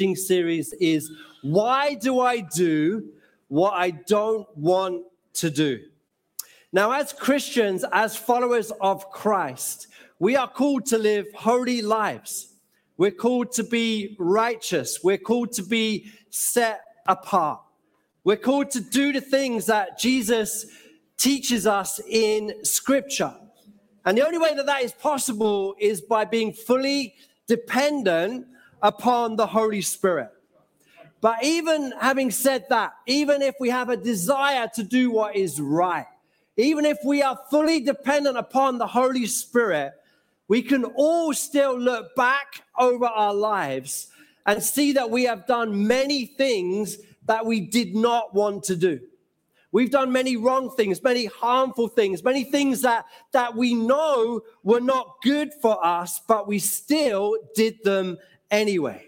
series is Why Do I Do What I Don't Want to Do? Now, as Christians, as followers of Christ, we are called to live holy lives. We're called to be righteous. We're called to be set apart. We're called to do the things that Jesus teaches us in Scripture. And the only way that that is possible is by being fully dependent upon the Holy Spirit. But even having said that, even if we have a desire to do what is right, even if we are fully dependent upon the Holy Spirit, we can all still look back over our lives and see that we have done many things that we did not want to do. We've done many wrong things, many harmful things, many things that, that we know were not good for us, but we still did them anyway.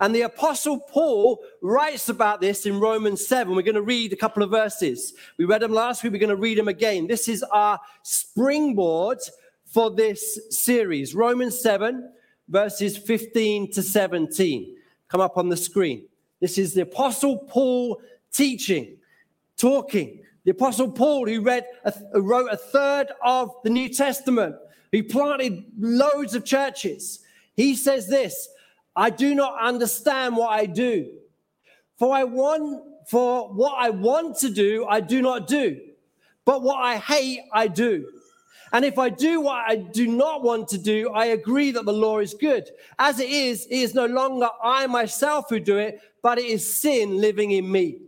And the Apostle Paul writes about this in Romans 7. We're going to read a couple of verses. We read them last week, we're going to read them again. This is our springboard for this series Romans 7, verses 15 to 17. Come up on the screen. This is the Apostle Paul teaching talking. The Apostle Paul, who read, wrote a third of the New Testament, who planted loads of churches, he says this I do not understand what I do. For I want, for what I want to do, I do not do. But what I hate, I do. And if I do what I do not want to do, I agree that the law is good. As it is, it is no longer I myself who do it, but it is sin living in me.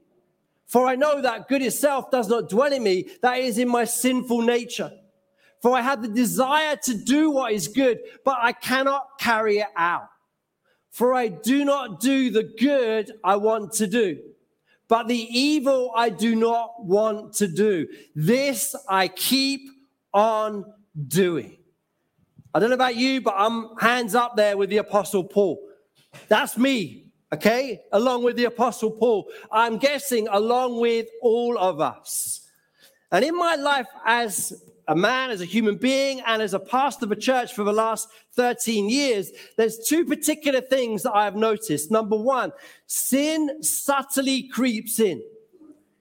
For I know that good itself does not dwell in me, that is in my sinful nature. For I have the desire to do what is good, but I cannot carry it out. For I do not do the good I want to do, but the evil I do not want to do. This I keep on doing. I don't know about you, but I'm hands up there with the Apostle Paul. That's me okay, along with the Apostle Paul. I'm guessing along with all of us. And in my life as a man, as a human being, and as a pastor of a church for the last 13 years, there's two particular things that I've noticed. Number one, sin subtly creeps in.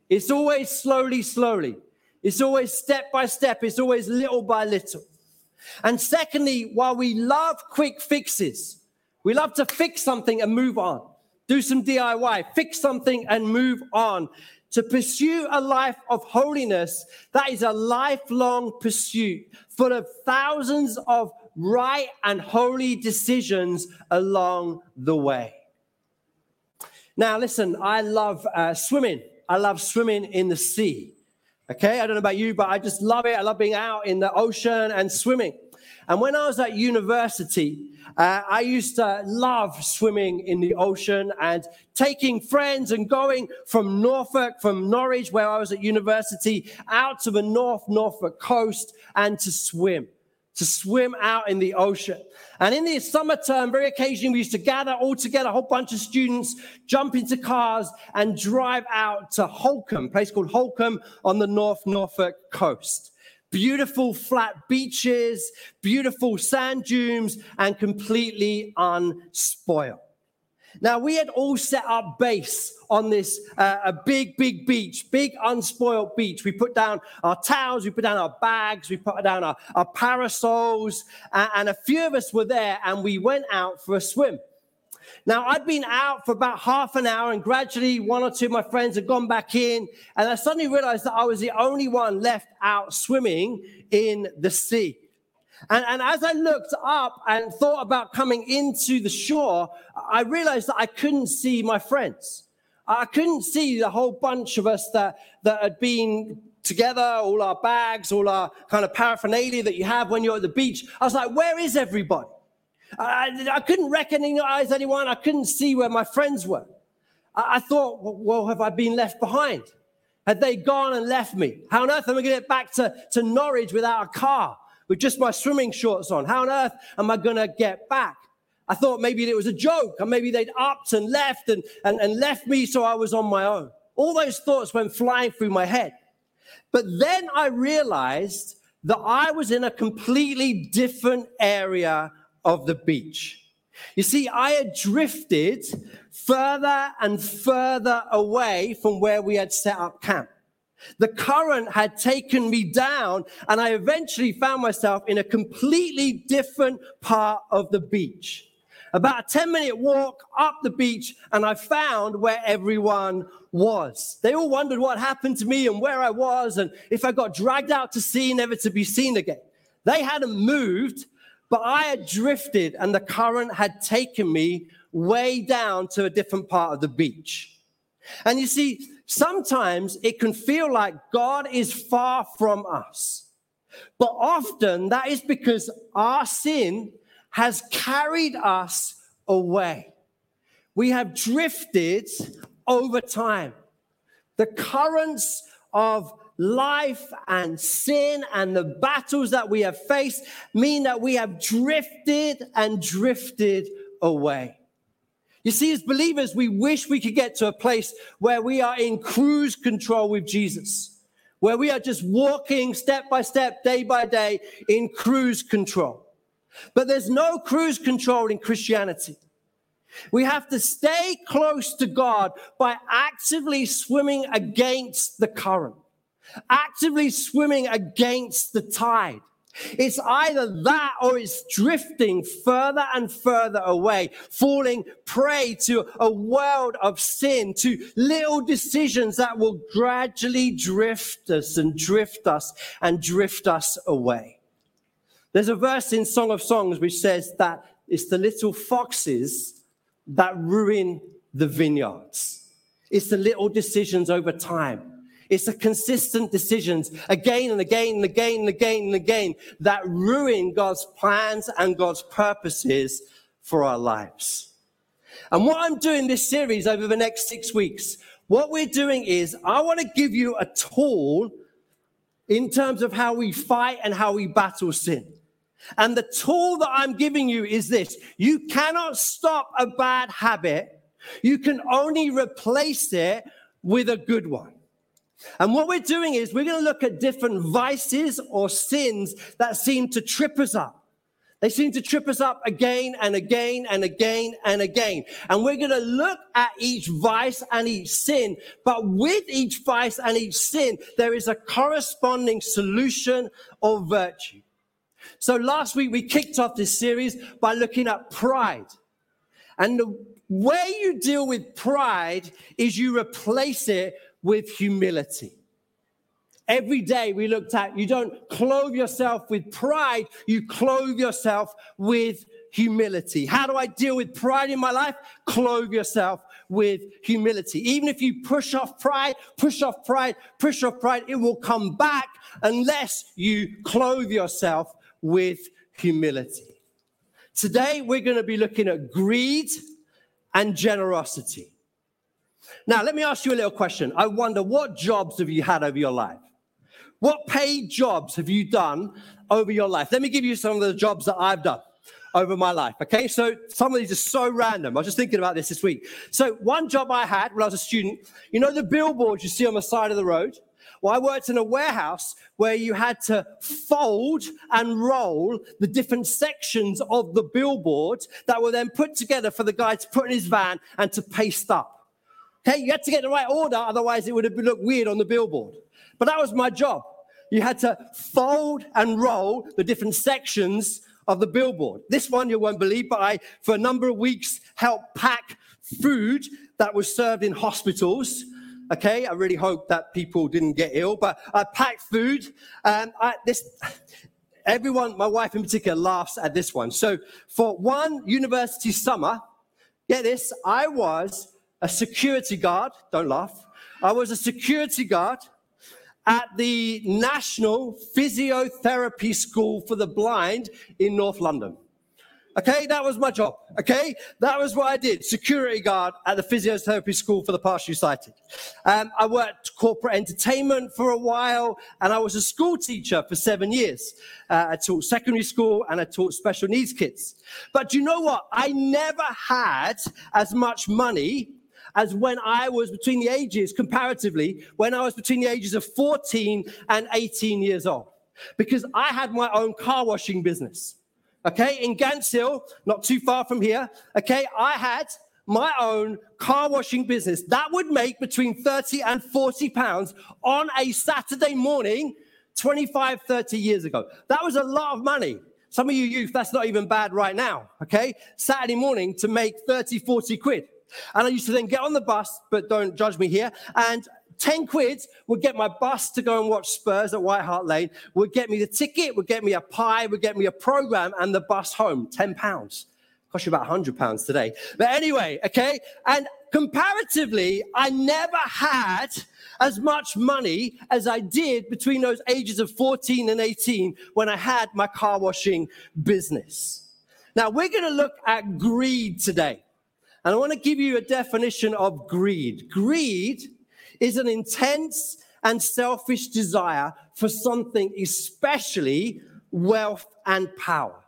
It's always slowly, slowly. It's always step by step. It's always little by little. And secondly, while we love quick fixes, we love to fix something and move on do some DIY, fix something and move on. To pursue a life of holiness, that is a lifelong pursuit full of thousands of right and holy decisions along the way. Now, listen, I love uh, swimming. I love swimming in the sea. Okay, I don't know about you, but I just love it. I love being out in the ocean and swimming. And when I was at university, uh, I used to love swimming in the ocean and taking friends and going from Norfolk, from Norwich, where I was at university, out to the North Norfolk coast and to swim to swim out in the ocean. And in the summer term, very occasionally, we used to gather all together, a whole bunch of students, jump into cars and drive out to Holkham, a place called Holkham on the North Norfolk coast beautiful flat beaches, beautiful sand dunes, and completely unspoiled. Now, we had all set up base on this uh, a big, big beach, big unspoiled beach. We put down our towels, we put down our bags, we put down our, our parasols, and, and a few of us were there, and we went out for a swim. Now, I'd been out for about half an hour, and gradually one or two of my friends had gone back in, and I suddenly realized that I was the only one left out swimming in the sea. And, and as I looked up and thought about coming into the shore, I realized that I couldn't see my friends. I couldn't see the whole bunch of us that, that had been together, all our bags, all our kind of paraphernalia that you have when you're at the beach. I was like, where is everybody? I, I couldn't recognize anyone. I couldn't see where my friends were. I, I thought, well, have I been left behind? Had they gone and left me? How on earth am I going to get back to, to Norwich without a car, with just my swimming shorts on? How on earth am I going to get back? I thought maybe it was a joke, or maybe they'd upped and left and, and, and left me so I was on my own. All those thoughts went flying through my head. But then I realized that I was in a completely different area of the beach. You see, I had drifted further and further away from where we had set up camp. The current had taken me down, and I eventually found myself in a completely different part of the beach. About a 10 minute walk up the beach, and I found where everyone was. They all wondered what happened to me and where I was, and if I got dragged out to sea, never to be seen again. They hadn't moved, but I had drifted, and the current had taken me way down to a different part of the beach. And you see, sometimes it can feel like God is far from us. But often that is because our sin has carried us away. We have drifted over time. The currents of life and sin and the battles that we have faced mean that we have drifted and drifted away. You see, as believers, we wish we could get to a place where we are in cruise control with Jesus, where we are just walking step by step, day by day in cruise control. But there's no cruise control in Christianity. We have to stay close to God by actively swimming against the current, actively swimming against the tide. It's either that or it's drifting further and further away, falling prey to a world of sin, to little decisions that will gradually drift us and drift us and drift us away. There's a verse in Song of Songs which says that it's the little foxes that ruin the vineyards. It's the little decisions over time it's the consistent decisions again and again and again and again and again that ruin God's plans and God's purposes for our lives. And what I'm doing this series over the next six weeks, what we're doing is I want to give you a tool in terms of how we fight and how we battle sin. And the tool that I'm giving you is this you cannot stop a bad habit, you can only replace it with a good one. And what we're doing is we're going to look at different vices or sins that seem to trip us up. They seem to trip us up again and again and again and again. And we're going to look at each vice and each sin. But with each vice and each sin, there is a corresponding solution or virtue. So last week we kicked off this series by looking at pride. And the way you deal with pride is you replace it with humility. Every day we looked at, you don't clothe yourself with pride, you clothe yourself with humility. How do I deal with pride in my life? Clothe yourself with humility. Even if you push off pride, push off pride, push off pride, it will come back unless you clothe yourself with humility. Today, we're going to be looking at greed and generosity. Now, let me ask you a little question. I wonder what jobs have you had over your life? What paid jobs have you done over your life? Let me give you some of the jobs that I've done over my life. Okay, so some of these are so random. I was just thinking about this this week. So, one job I had when I was a student, you know, the billboards you see on the side of the road? Well, I worked in a warehouse where you had to fold and roll the different sections of the billboard that were then put together for the guy to put in his van and to paste up. Okay, you had to get the right order, otherwise it would have looked weird on the billboard. But that was my job. You had to fold and roll the different sections of the billboard. This one you won't believe, but I, for a number of weeks, helped pack food that was served in hospitals. Okay, I really hope that people didn't get ill, but I packed food. And I, this, everyone, my wife in particular, laughs at this one. So for one university summer, get this, I was a security guard, don't laugh. I was a security guard at the National Physiotherapy School for the Blind in North London. Okay, that was my job. Okay, that was what I did. Security guard at the physiotherapy school for the partially sighted. Um, I worked corporate entertainment for a while, and I was a school teacher for seven years. Uh, I taught secondary school and I taught special needs kids. But you know what? I never had as much money as when I was between the ages, comparatively, when I was between the ages of 14 and 18 years old. Because I had my own car washing business. okay, in Gants Hill, not too far from here, okay, I had my own car washing business. That would make between 30 and 40 pounds on a Saturday morning 25, 30 years ago. That was a lot of money. Some of you youth, that's not even bad right now, okay? Saturday morning to make 30, 40 quid. And I used to then get on the bus, but don't judge me here, and 10 quids would get my bus to go and watch Spurs at White Hart Lane, would get me the ticket, would get me a pie, would get me a program, and the bus home, 10 pounds. Cost you about 100 pounds today. But anyway, okay? And comparatively, I never had as much money as I did between those ages of 14 and 18 when I had my car washing business. Now, we're going to look at greed today. And I want to give you a definition of greed. Greed is an intense and selfish desire for something, especially wealth and power.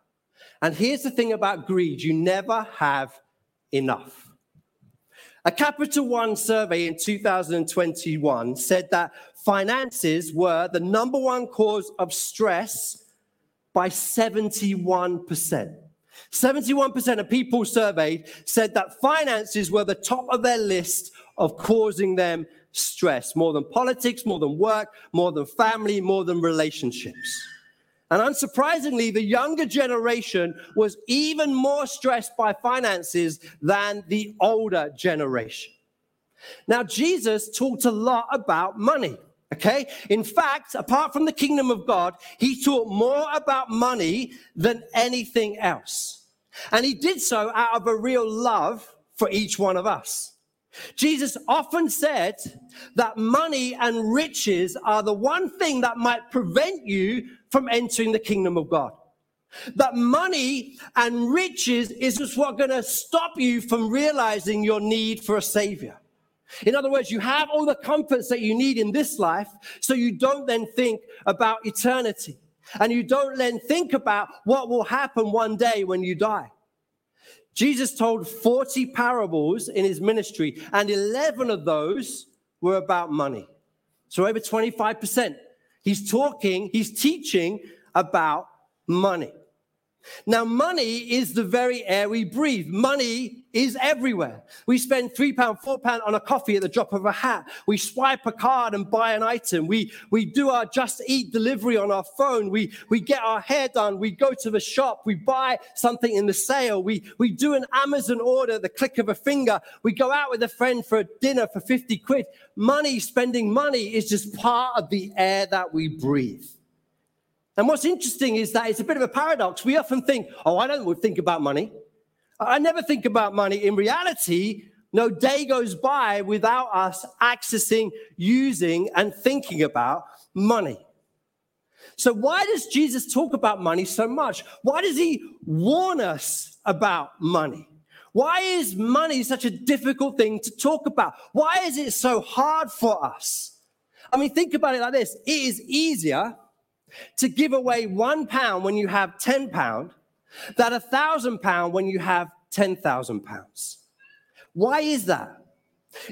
And here's the thing about greed you never have enough. A Capital One survey in 2021 said that finances were the number one cause of stress by 71%. 71% of people surveyed said that finances were the top of their list of causing them stress more than politics, more than work, more than family, more than relationships. And unsurprisingly, the younger generation was even more stressed by finances than the older generation. Now, Jesus talked a lot about money. Okay. In fact, apart from the kingdom of God, he taught more about money than anything else. And he did so out of a real love for each one of us. Jesus often said that money and riches are the one thing that might prevent you from entering the kingdom of God. That money and riches is just what's going to stop you from realizing your need for a savior. In other words, you have all the comforts that you need in this life, so you don't then think about eternity. And you don't then think about what will happen one day when you die. Jesus told 40 parables in his ministry, and 11 of those were about money. So over 25%. He's talking, he's teaching about money. Now, money is the very air we breathe. Money is everywhere. We spend three pound, four pound on a coffee at the drop of a hat. We swipe a card and buy an item. We, we do our just eat delivery on our phone. We, we get our hair done. We go to the shop. We buy something in the sale. We, we do an Amazon order, at the click of a finger. We go out with a friend for a dinner for 50 quid. Money, spending money is just part of the air that we breathe. And what's interesting is that it's a bit of a paradox. We often think, oh, I don't think about money. I never think about money. In reality, no day goes by without us accessing, using, and thinking about money. So, why does Jesus talk about money so much? Why does he warn us about money? Why is money such a difficult thing to talk about? Why is it so hard for us? I mean, think about it like this it is easier to give away one pound when you have 10 pound than a thousand pound when you have 10,000 pounds. Why is that?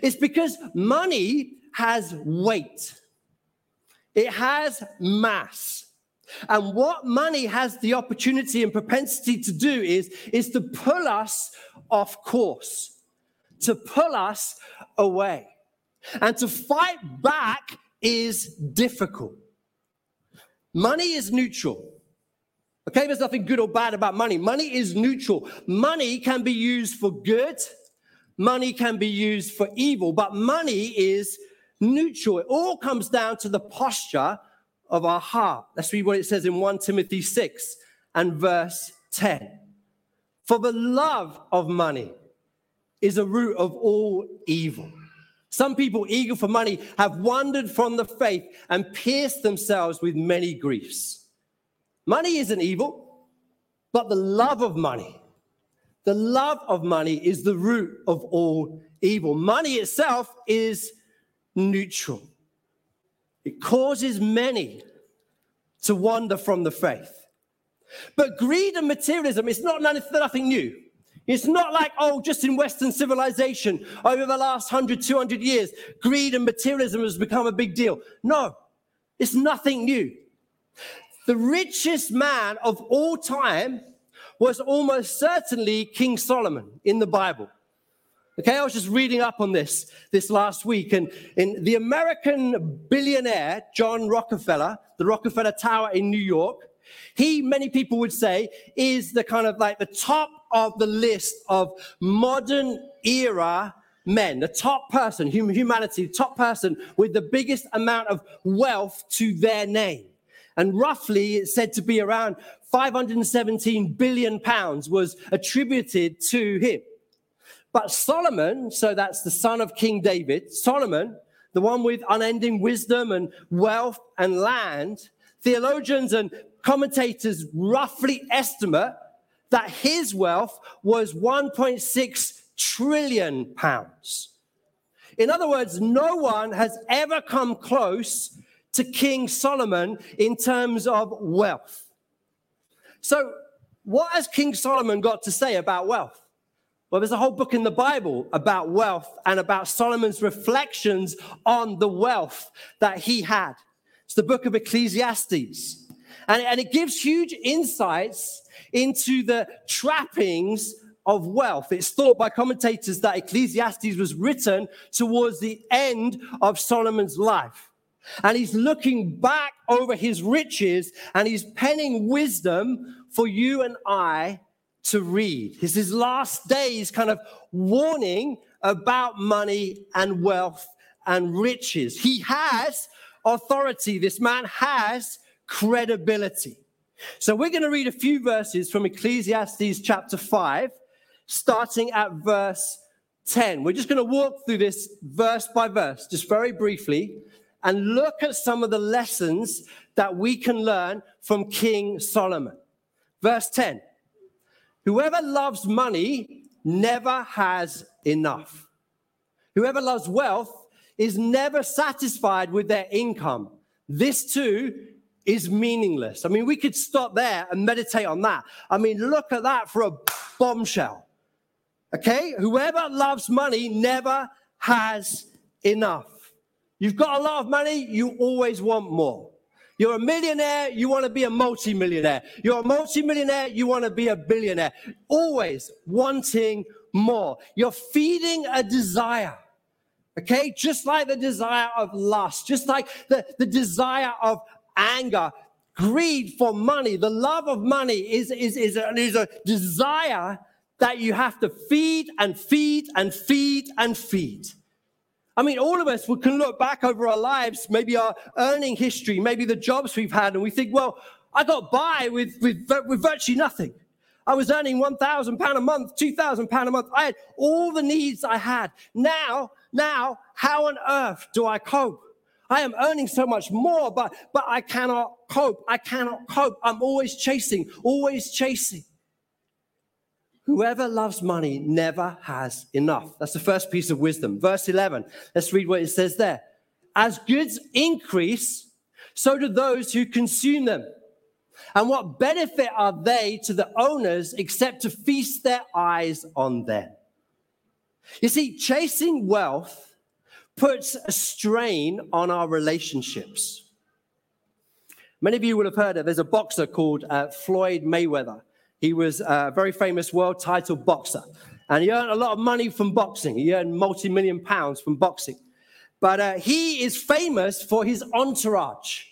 It's because money has weight. It has mass. And what money has the opportunity and propensity to do is, is to pull us off course, to pull us away. And to fight back is difficult. Money is neutral. Okay, there's nothing good or bad about money. Money is neutral. Money can be used for good, money can be used for evil, but money is neutral. It all comes down to the posture of our heart. Let's read what it says in 1 Timothy 6 and verse 10. For the love of money is a root of all evil. Some people eager for money have wandered from the faith and pierced themselves with many griefs. Money isn't evil, but the love of money, the love of money is the root of all evil. Money itself is neutral, it causes many to wander from the faith. But greed and materialism is not nothing new. It's not like, oh, just in Western civilization over the last 100, 200 years, greed and materialism has become a big deal. No, it's nothing new. The richest man of all time was almost certainly King Solomon in the Bible. Okay, I was just reading up on this this last week, and in the American billionaire John Rockefeller, the Rockefeller Tower in New York, he, many people would say, is the kind of like the top of the list of modern era men, the top person, humanity, the top person with the biggest amount of wealth to their name. And roughly, it's said to be around 517 billion pounds was attributed to him. But Solomon, so that's the son of King David, Solomon, the one with unending wisdom and wealth and land, theologians and commentators roughly estimate that his wealth was 1.6 trillion pounds. In other words, no one has ever come close to King Solomon in terms of wealth. So, what has King Solomon got to say about wealth? Well, there's a whole book in the Bible about wealth and about Solomon's reflections on the wealth that he had. It's the book of Ecclesiastes. And, and it gives huge insights into the trappings of wealth. It's thought by commentators that Ecclesiastes was written towards the end of Solomon's life. And he's looking back over his riches and he's penning wisdom for you and I to read. It's his last days kind of warning about money and wealth and riches. He has authority. This man has credibility. So we're going to read a few verses from Ecclesiastes chapter 5, starting at verse 10. We're just going to walk through this verse by verse, just very briefly, and look at some of the lessons that we can learn from King Solomon. Verse 10 Whoever loves money never has enough. Whoever loves wealth is never satisfied with their income. This too is meaningless. I mean, we could stop there and meditate on that. I mean, look at that for a bombshell. Okay? Whoever loves money never has enough. You've got a lot of money, you always want more. You're a millionaire, you want to be a multimillionaire. You're a multimillionaire, you want to be a billionaire. Always wanting more. You're feeding a desire. Okay? Just like the desire of lust, just like the, the desire of anger, greed for money, the love of money is, is, is, a, is a desire that you have to feed and feed and feed and feed. I mean, all of us we can look back over our lives, maybe our earning history, maybe the jobs we've had, and we think, well, I got by with, with, with virtually nothing. I was earning £1,000 a month, £2,000 a month. I had all the needs I had. Now, now, how on earth do I cope? I am earning so much more, but, but I cannot cope. I cannot cope. I'm always chasing, always chasing. Whoever loves money never has enough. That's the first piece of wisdom. Verse 11. Let's read what it says there. As goods increase, so do those who consume them. And what benefit are they to the owners except to feast their eyes on them? You see, chasing wealth puts a strain on our relationships. Many of you will have heard of there's a boxer called uh, Floyd Mayweather. He was a very famous world title boxer, and he earned a lot of money from boxing. He earned multi million pounds from boxing. But uh, he is famous for his entourage.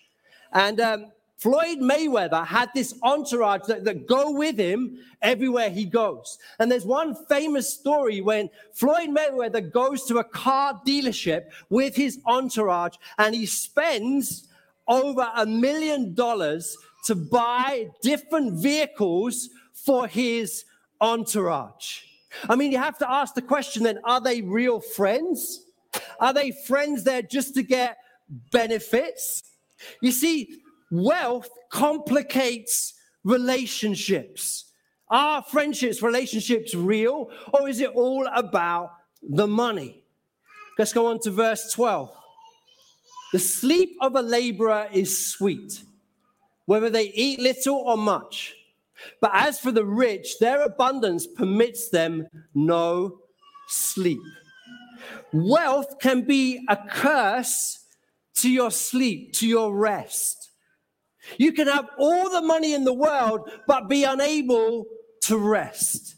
And um, Floyd Mayweather had this entourage that, that, go with him everywhere he goes. And there's one famous story when Floyd Mayweather goes to a car dealership with his entourage and he spends over a million dollars to buy different vehicles for his entourage. I mean, you have to ask the question then are they real friends? Are they friends there just to get benefits? You see, wealth complicates relationships. Are friendships, relationships real, or is it all about the money? Let's go on to verse 12. The sleep of a laborer is sweet, whether they eat little or much. But as for the rich, their abundance permits them no sleep. Wealth can be a curse to your sleep, to your rest. You can have all the money in the world, but be unable to rest.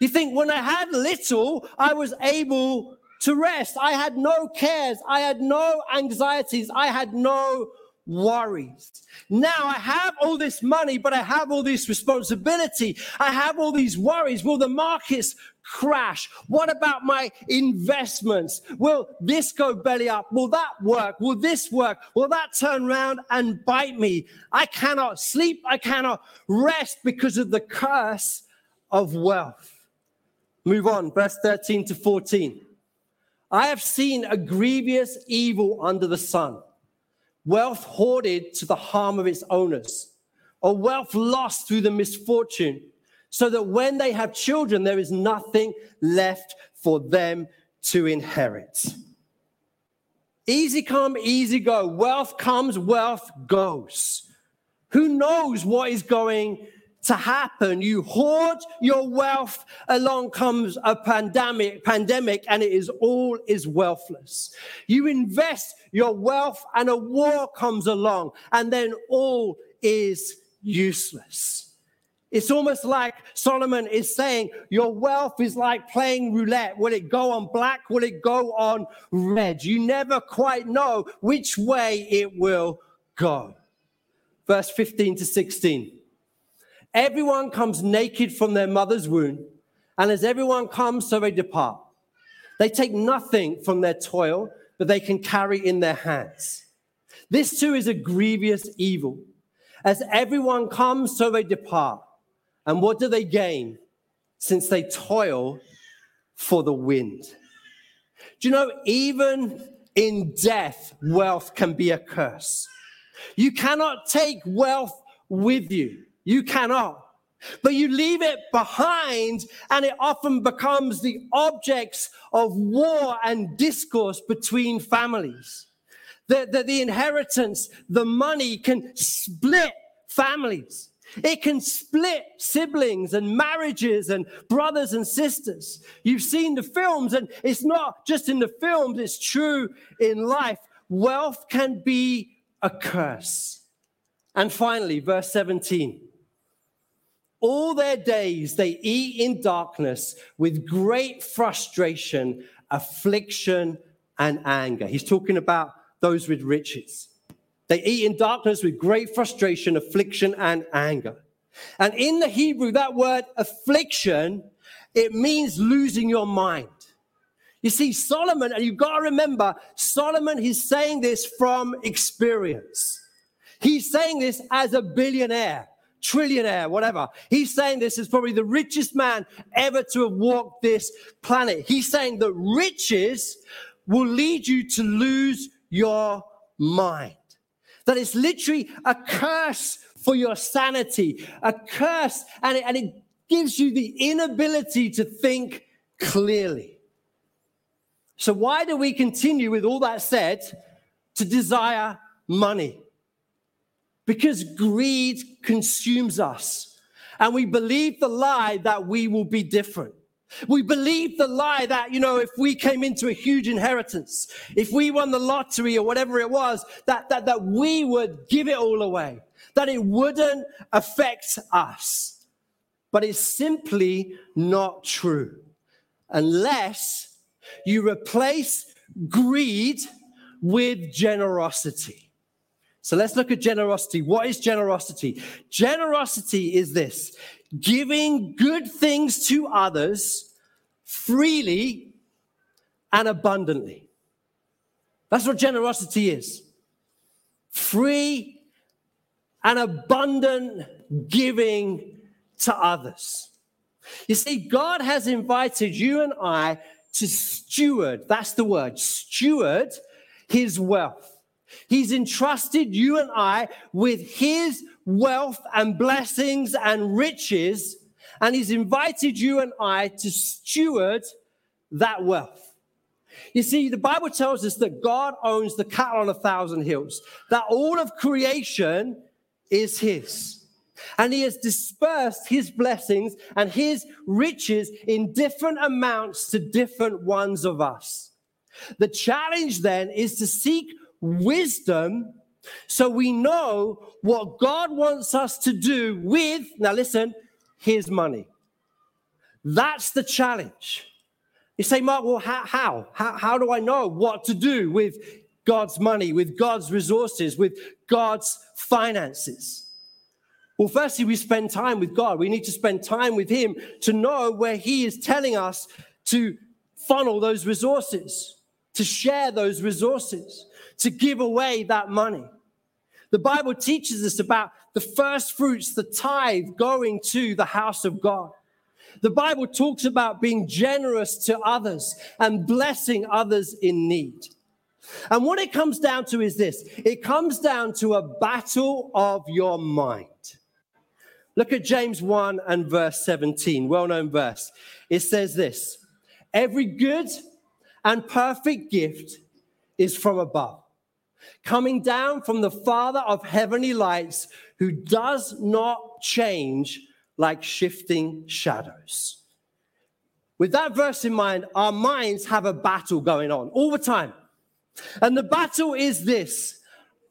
You think when I had little, I was able to rest. I had no cares. I had no anxieties. I had no worries. Now I have all this money, but I have all this responsibility. I have all these worries. Will the markets crash? What about my investments? Will this go belly up? Will that work? Will this work? Will that turn around and bite me? I cannot sleep. I cannot rest because of the curse of wealth. Move on, verse 13 to 14. I have seen a grievous evil under the sun wealth hoarded to the harm of its owners, or wealth lost through the misfortune, so that when they have children, there is nothing left for them to inherit. Easy come, easy go. Wealth comes, wealth goes. Who knows what is going to happen. You hoard your wealth, along comes a pandemic, pandemic, and it is all is wealthless. You invest your wealth, and a war comes along, and then all is useless. It's almost like Solomon is saying, Your wealth is like playing roulette. Will it go on black? Will it go on red? You never quite know which way it will go. Verse 15 to 16. Everyone comes naked from their mother's womb, and as everyone comes, so they depart. They take nothing from their toil that they can carry in their hands. This too is a grievous evil. As everyone comes, so they depart. And what do they gain? Since they toil for the wind. Do you know, even in death, wealth can be a curse. You cannot take wealth with you. You cannot. But you leave it behind, and it often becomes the objects of war and discourse between families. The, the, the inheritance, the money can split families. It can split siblings and marriages and brothers and sisters. You've seen the films, and it's not just in the films, it's true in life. Wealth can be a curse. And finally, verse 17 all their days they eat in darkness with great frustration, affliction, and anger. He's talking about those with riches. They eat in darkness with great frustration, affliction, and anger. And in the Hebrew, that word affliction, it means losing your mind. You see, Solomon, and you've got to remember, Solomon, he's saying this from experience. He's saying this as a billionaire trillionaire, whatever. He's saying this as probably the richest man ever to have walked this planet. He's saying that riches will lead you to lose your mind. That it's literally a curse for your sanity, a curse, and it, and it gives you the inability to think clearly. So, why do we continue, with all that said, to desire money? because greed consumes us. And we believe the lie that we will be different. We believe the lie that, you know, if we came into a huge inheritance, if we won the lottery or whatever it was, that, that, that we would give it all away, that it wouldn't affect us. But it's simply not true unless you replace greed with generosity. So let's look at generosity. What is generosity? Generosity is this giving good things to others freely and abundantly. That's what generosity is free and abundant giving to others. You see, God has invited you and I to steward, that's the word, steward his wealth. He's entrusted you and I with his wealth and blessings and riches, and he's invited you and I to steward that wealth. You see, the Bible tells us that God owns the cattle on a thousand hills, that all of creation is his. And he has dispersed his blessings and his riches in different amounts to different ones of us. The challenge then is to seek wisdom so we know what God wants us to do with, now listen, his money. That's the challenge. You say, Mark, well, how, how? How, how do I know what to do with God's money, with God's resources, with God's finances? Well, firstly, we spend time with God. We need to spend time with Him to know where He is telling us to funnel those resources, to share those resources, to give away that money. The Bible teaches us about the first fruits, the tithe going to the house of God. The Bible talks about being generous to others and blessing others in need. And what it comes down to is this it comes down to a battle of your mind. Look at James 1 and verse 17, well known verse. It says this Every good and perfect gift is from above, coming down from the Father of heavenly lights, who does not change like shifting shadows. With that verse in mind, our minds have a battle going on all the time. And the battle is this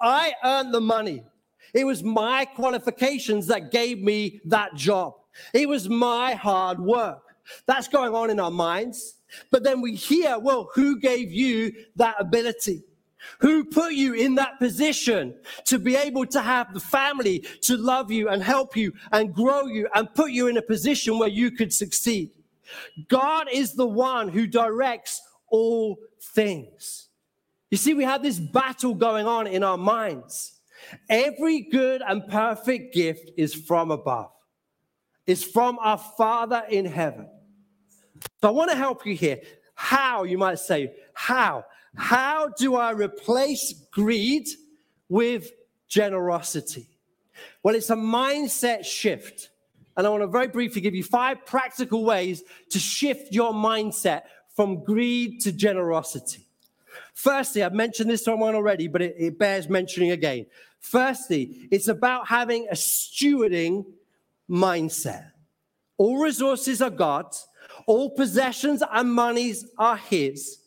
I earned the money. It was my qualifications that gave me that job. It was my hard work. That's going on in our minds. But then we hear, well, who gave you that ability? Who put you in that position to be able to have the family to love you and help you and grow you and put you in a position where you could succeed? God is the one who directs all things. You see, we have this battle going on in our minds. Every good and perfect gift is from above, it's from our Father in heaven. So I want to help you here. How, you might say, how? How do I replace greed with generosity? Well, it's a mindset shift. And I want to very briefly give you five practical ways to shift your mindset from greed to generosity. Firstly, I've mentioned this one already, but it, it bears mentioning again. Firstly, it's about having a stewarding mindset. All resources are God's, all possessions and monies are His.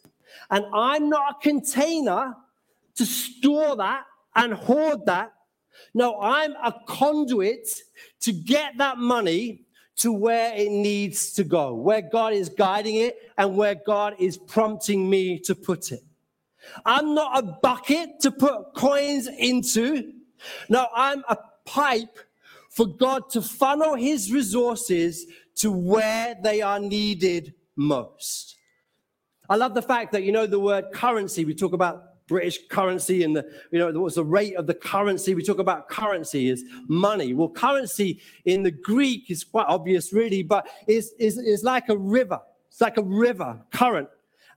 And I'm not a container to store that and hoard that. No, I'm a conduit to get that money to where it needs to go, where God is guiding it and where God is prompting me to put it. I'm not a bucket to put coins into. No, I'm a pipe for God to funnel his resources to where they are needed most. I love the fact that you know the word currency. We talk about British currency and the you know what's the rate of the currency. We talk about currency is money. Well, currency in the Greek is quite obvious, really, but is is is like a river. It's like a river current.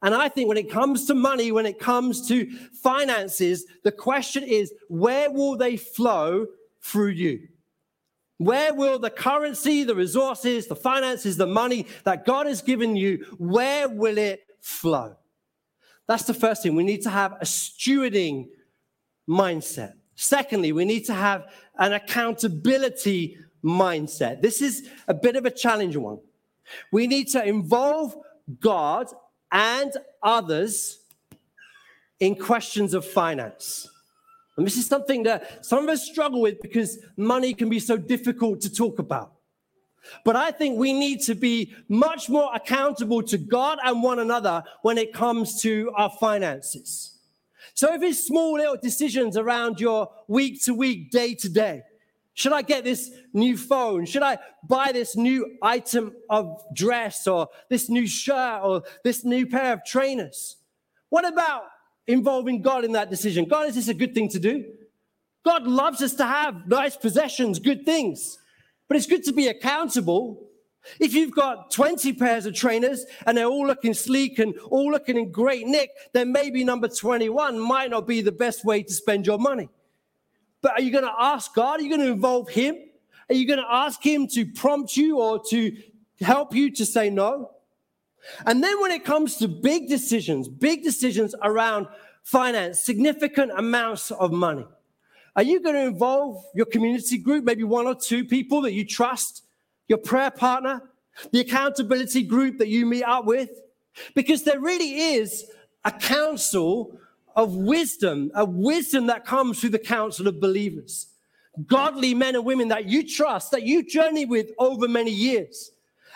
And I think when it comes to money, when it comes to finances, the question is where will they flow through you? Where will the currency, the resources, the finances, the money that God has given you, where will it flow? That's the first thing. We need to have a stewarding mindset. Secondly, we need to have an accountability mindset. This is a bit of a challenging one. We need to involve God and others in questions of finance. And this is something that some of us struggle with because money can be so difficult to talk about. But I think we need to be much more accountable to God and one another when it comes to our finances. So if it's small little decisions around your week to week, day to day, should I get this new phone? Should I buy this new item of dress or this new shirt or this new pair of trainers? What about involving God in that decision? God, is this a good thing to do? God loves us to have nice possessions, good things, but it's good to be accountable. If you've got 20 pairs of trainers and they're all looking sleek and all looking in great nick, then maybe number 21 might not be the best way to spend your money. But are you going to ask God? Are you going to involve Him? Are you going to ask Him to prompt you or to help you to say no? And then when it comes to big decisions, big decisions around finance, significant amounts of money, are you going to involve your community group, maybe one or two people that you trust, your prayer partner, the accountability group that you meet up with? Because there really is a council of wisdom, a wisdom that comes through the council of believers. godly men and women that you trust, that you journey with over many years.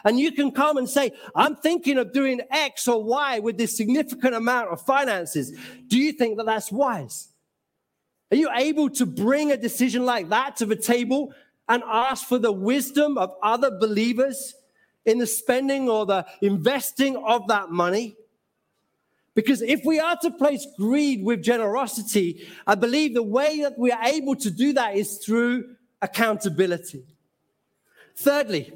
And you can come and say, I'm thinking of doing X or Y with this significant amount of finances. Do you think that that's wise? Are you able to bring a decision like that to the table and ask for the wisdom of other believers in the spending or the investing of that money? Because if we are to place greed with generosity, I believe the way that we are able to do that is through accountability. Thirdly,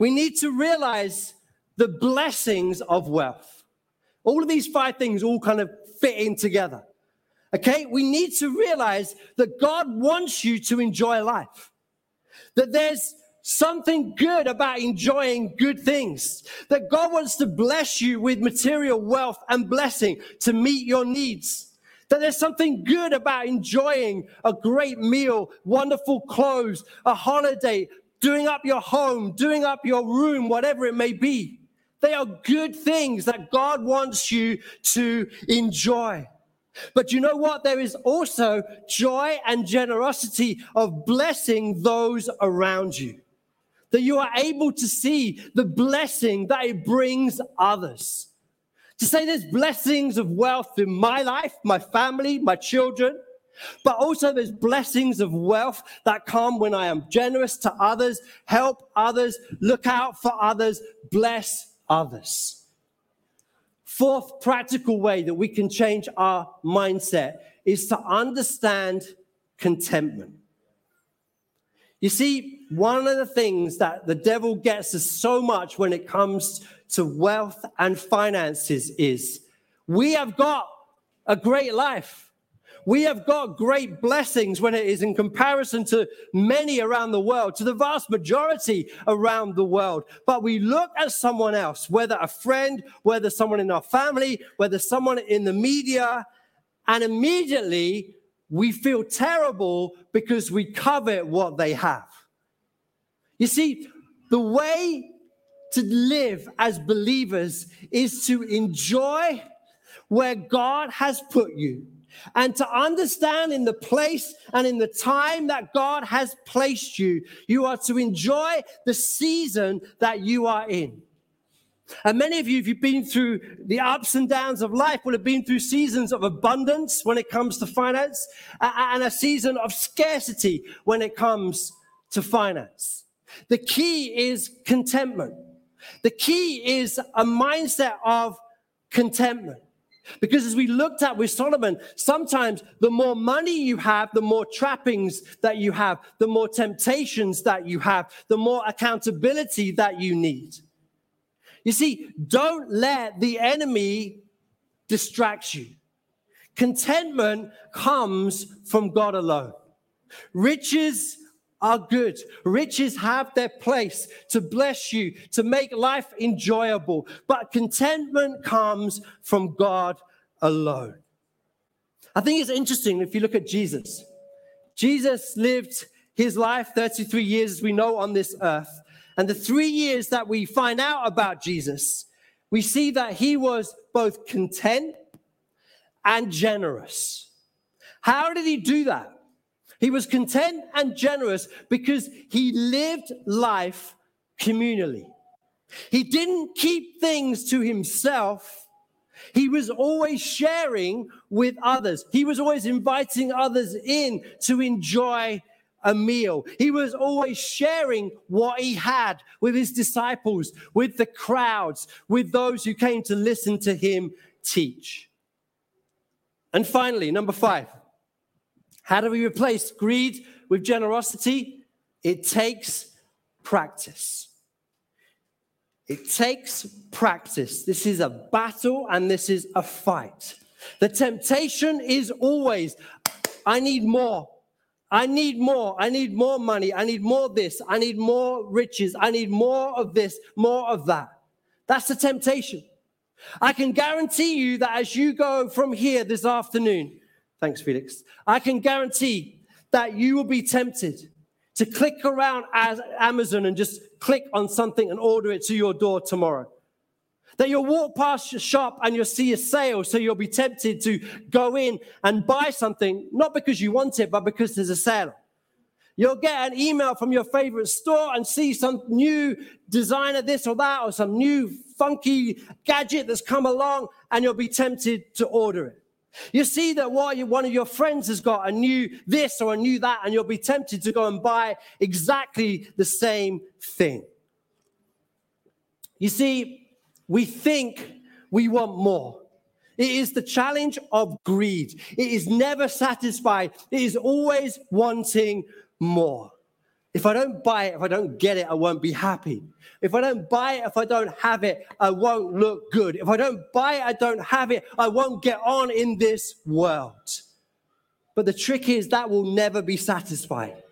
we need to realize the blessings of wealth. All of these five things all kind of fit in together. Okay, we need to realize that God wants you to enjoy life, that there's something good about enjoying good things, that God wants to bless you with material wealth and blessing to meet your needs. That there's something good about enjoying a great meal, wonderful clothes, a holiday, doing up your home, doing up your room, whatever it may be. They are good things that God wants you to enjoy. But you know what? There is also joy and generosity of blessing those around you. That you are able to see the blessing that it brings others. To say there's blessings of wealth in my life, my family, my children, but also there's blessings of wealth that come when I am generous to others, help others, look out for others, bless others. Fourth practical way that we can change our mindset is to understand contentment. You see, one of the things that the devil gets us so much when it comes to wealth and finances is we have got a great life. We have got great blessings when it is in comparison to many around the world, to the vast majority around the world. But we look at someone else, whether a friend, whether someone in our family, whether someone in the media, and immediately we feel terrible because we covet what they have. You see, the way to live as believers is to enjoy where God has put you and to understand in the place and in the time that God has placed you, you are to enjoy the season that you are in. And many of you, if you've been through the ups and downs of life, will have been through seasons of abundance when it comes to finance and a season of scarcity when it comes to finance. The key is contentment. The key is a mindset of contentment. Because as we looked at with Solomon, sometimes the more money you have, the more trappings that you have, the more temptations that you have, the more accountability that you need. You see, don't let the enemy distract you. Contentment comes from God alone. Riches are good. Riches have their place to bless you, to make life enjoyable. But contentment comes from God alone. I think it's interesting if you look at Jesus. Jesus lived his life 33 years, as we know, on this earth. And the three years that we find out about Jesus, we see that he was both content and generous. How did he do that? He was content and generous because he lived life communally. He didn't keep things to himself. He was always sharing with others. He was always inviting others in to enjoy a meal. He was always sharing what he had with his disciples, with the crowds, with those who came to listen to him teach. And finally, number five, how do we replace greed with generosity? It takes practice. It takes practice. This is a battle and this is a fight. The temptation is always, I need more. I need more. I need more money. I need more this. I need more riches. I need more of this, more of that. That's the temptation. I can guarantee you that as you go from here this afternoon, Thanks, Felix. I can guarantee that you will be tempted to click around as Amazon and just click on something and order it to your door tomorrow. That you'll walk past your shop and you'll see a sale, so you'll be tempted to go in and buy something, not because you want it, but because there's a sale. You'll get an email from your favorite store and see some new designer, this or that, or some new funky gadget that's come along, and you'll be tempted to order it. You see that one of your friends has got a new this or a new that, and you'll be tempted to go and buy exactly the same thing. You see, we think we want more. It is the challenge of greed. It is never satisfied. It is always wanting more. If I don't buy it, if I don't get it, I won't be happy. If I don't buy it, if I don't have it, I won't look good. If I don't buy it, I don't have it, I won't get on in this world. But the trick is that will never be satisfied.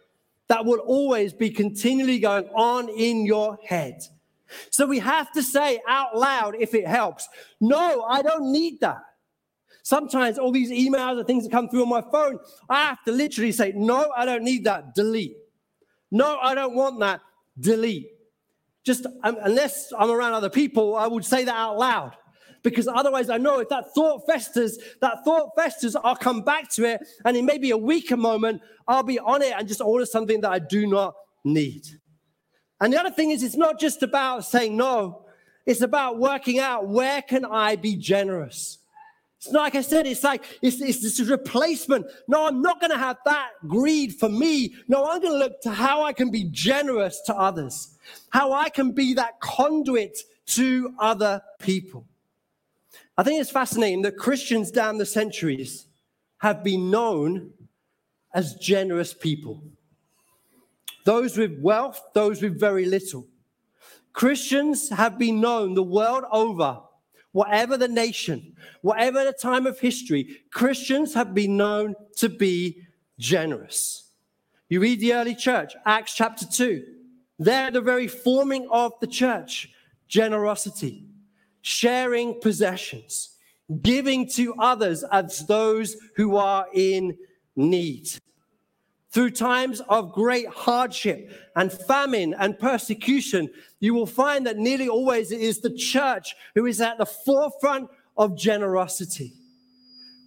That will always be continually going on in your head. So we have to say out loud if it helps, no, I don't need that. Sometimes all these emails and things that come through on my phone, I have to literally say, no, I don't need that, delete. No, I don't want that, delete. Just um, unless I'm around other people, I would say that out loud. Because otherwise, I know if that thought festers, that thought festers, I'll come back to it. And in maybe a weaker moment, I'll be on it and just order something that I do not need. And the other thing is, it's not just about saying no, it's about working out where can I be generous? Like I said, it's like it's, it's this replacement. No, I'm not going to have that greed for me. No, I'm going to look to how I can be generous to others, how I can be that conduit to other people. I think it's fascinating that Christians down the centuries have been known as generous people those with wealth, those with very little. Christians have been known the world over, whatever the nation, whatever the time of history, Christians have been known to be generous. You read the early church, Acts chapter 2. They're the very forming of the church generosity, sharing possessions, giving to others as those who are in need through times of great hardship and famine and persecution, you will find that nearly always it is the church who is at the forefront of generosity.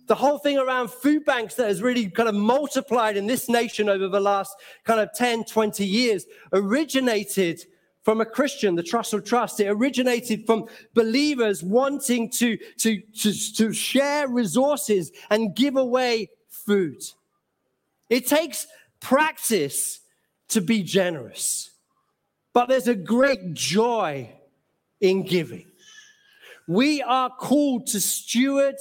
The whole thing around food banks that has really kind of multiplied in this nation over the last kind of 10, 20 years originated from a Christian, the Trussell Trust. It originated from believers wanting to, to, to, to share resources and give away food. It takes practice to be generous, but there's a great joy in giving. We are called to steward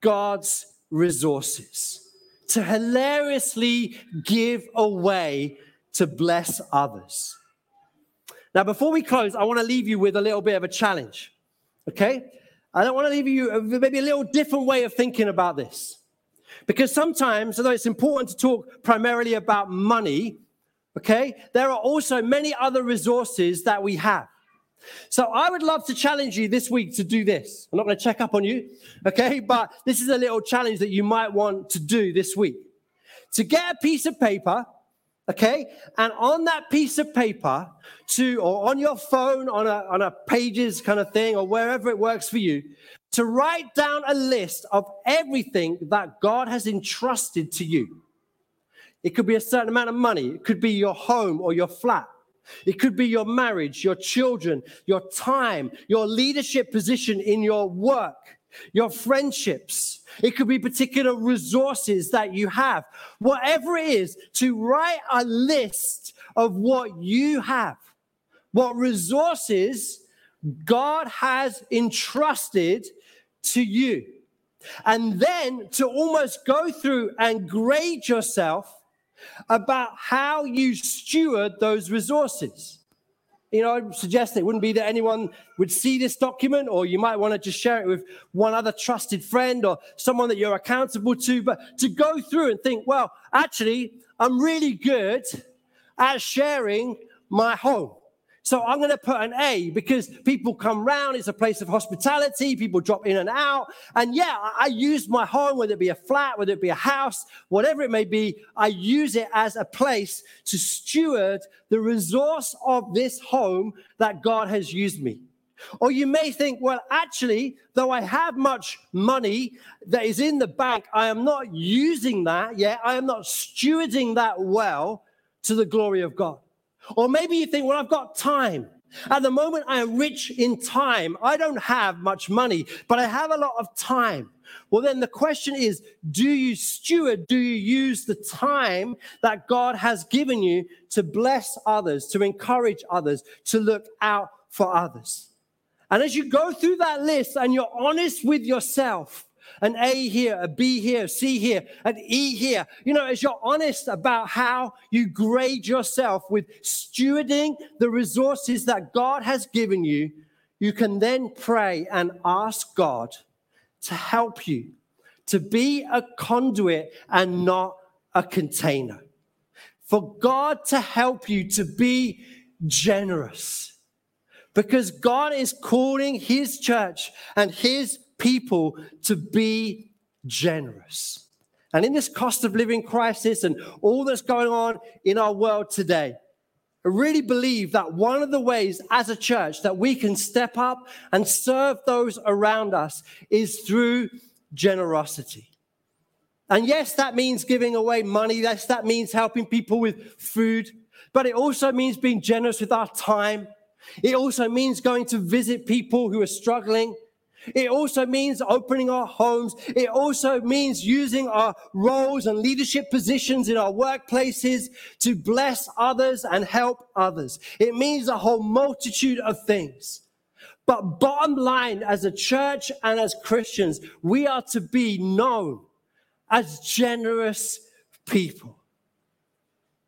God's resources, to hilariously give away to bless others. Now, before we close, I want to leave you with a little bit of a challenge. Okay? I don't want to leave you maybe a little different way of thinking about this. Because sometimes, although it's important to talk primarily about money, okay, there are also many other resources that we have. So I would love to challenge you this week to do this. I'm not going to check up on you, okay, but this is a little challenge that you might want to do this week. To get a piece of paper, okay, and on that piece of paper, to or on your phone, on a on a pages kind of thing, or wherever it works for you, to write down a list of everything that God has entrusted to you. It could be a certain amount of money, it could be your home or your flat. It could be your marriage, your children, your time, your leadership position in your work, your friendships. It could be particular resources that you have. Whatever it is, to write a list of what you have, what resources God has entrusted to you. And then to almost go through and grade yourself about how you steward those resources. You know, I suggest it wouldn't be that anyone would see this document, or you might want to just share it with one other trusted friend or someone that you're accountable to, but to go through and think, well, actually, I'm really good at sharing my home. So I'm going to put an A because people come round. It's a place of hospitality. People drop in and out. And yeah, I use my home, whether it be a flat, whether it be a house, whatever it may be, I use it as a place to steward the resource of this home that God has used me. Or you may think, well, actually, though I have much money that is in the bank, I am not using that yet. I am not stewarding that well to the glory of God. Or maybe you think, well, I've got time. At the moment, I am rich in time. I don't have much money, but I have a lot of time. Well, then the question is do you steward, do you use the time that God has given you to bless others, to encourage others, to look out for others? And as you go through that list and you're honest with yourself, an A here, a B here, C here, an E here. You know, as you're honest about how you grade yourself with stewarding the resources that God has given you, you can then pray and ask God to help you to be a conduit and not a container. For God to help you to be generous. Because God is calling his church and his people to be generous. And in this cost of living crisis and all that's going on in our world today, I really believe that one of the ways as a church that we can step up and serve those around us is through generosity. And yes, that means giving away money. Yes, that means helping people with food, but it also means being generous with our time. It also means going to visit people who are struggling. It also means opening our homes. It also means using our roles and leadership positions in our workplaces to bless others and help others. It means a whole multitude of things. But bottom line, as a church and as Christians, we are to be known as generous people.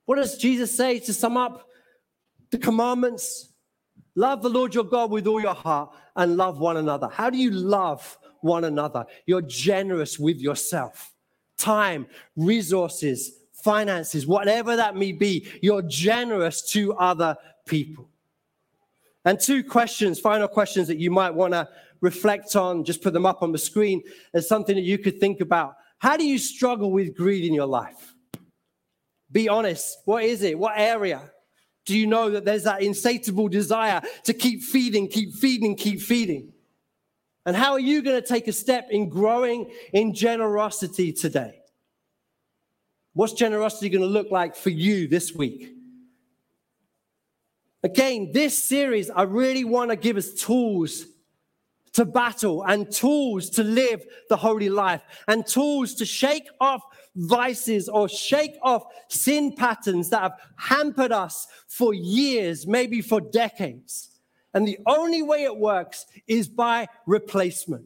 What does Jesus say to sum up the commandments? Love the Lord your God with all your heart and love one another. How do you love one another? You're generous with yourself. Time, resources, finances, whatever that may be, you're generous to other people. And two questions, final questions that you might want to reflect on, just put them up on the screen as something that you could think about. How do you struggle with greed in your life? Be honest. What is it? What area? Do you know that there's that insatiable desire to keep feeding, keep feeding, keep feeding? And how are you going to take a step in growing in generosity today? What's generosity going to look like for you this week? Again, this series, I really want to give us tools to battle and tools to live the holy life and tools to shake off vices or shake off sin patterns that have hampered us for years, maybe for decades. And the only way it works is by replacement.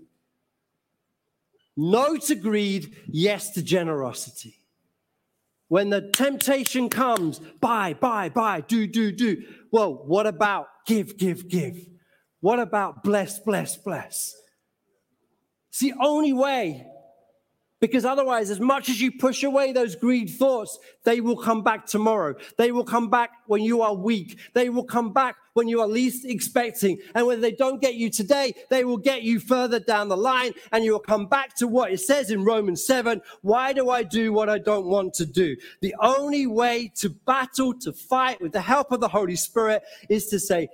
No to greed, yes to generosity. When the temptation comes, buy, buy, buy, do, do, do. Well, what about give, give, give? What about bless, bless, bless? It's the only way because otherwise, as much as you push away those greed thoughts, they will come back tomorrow. They will come back when you are weak. They will come back when you are least expecting. And when they don't get you today, they will get you further down the line. And you will come back to what it says in Romans 7 Why do I do what I don't want to do? The only way to battle, to fight with the help of the Holy Spirit is to say,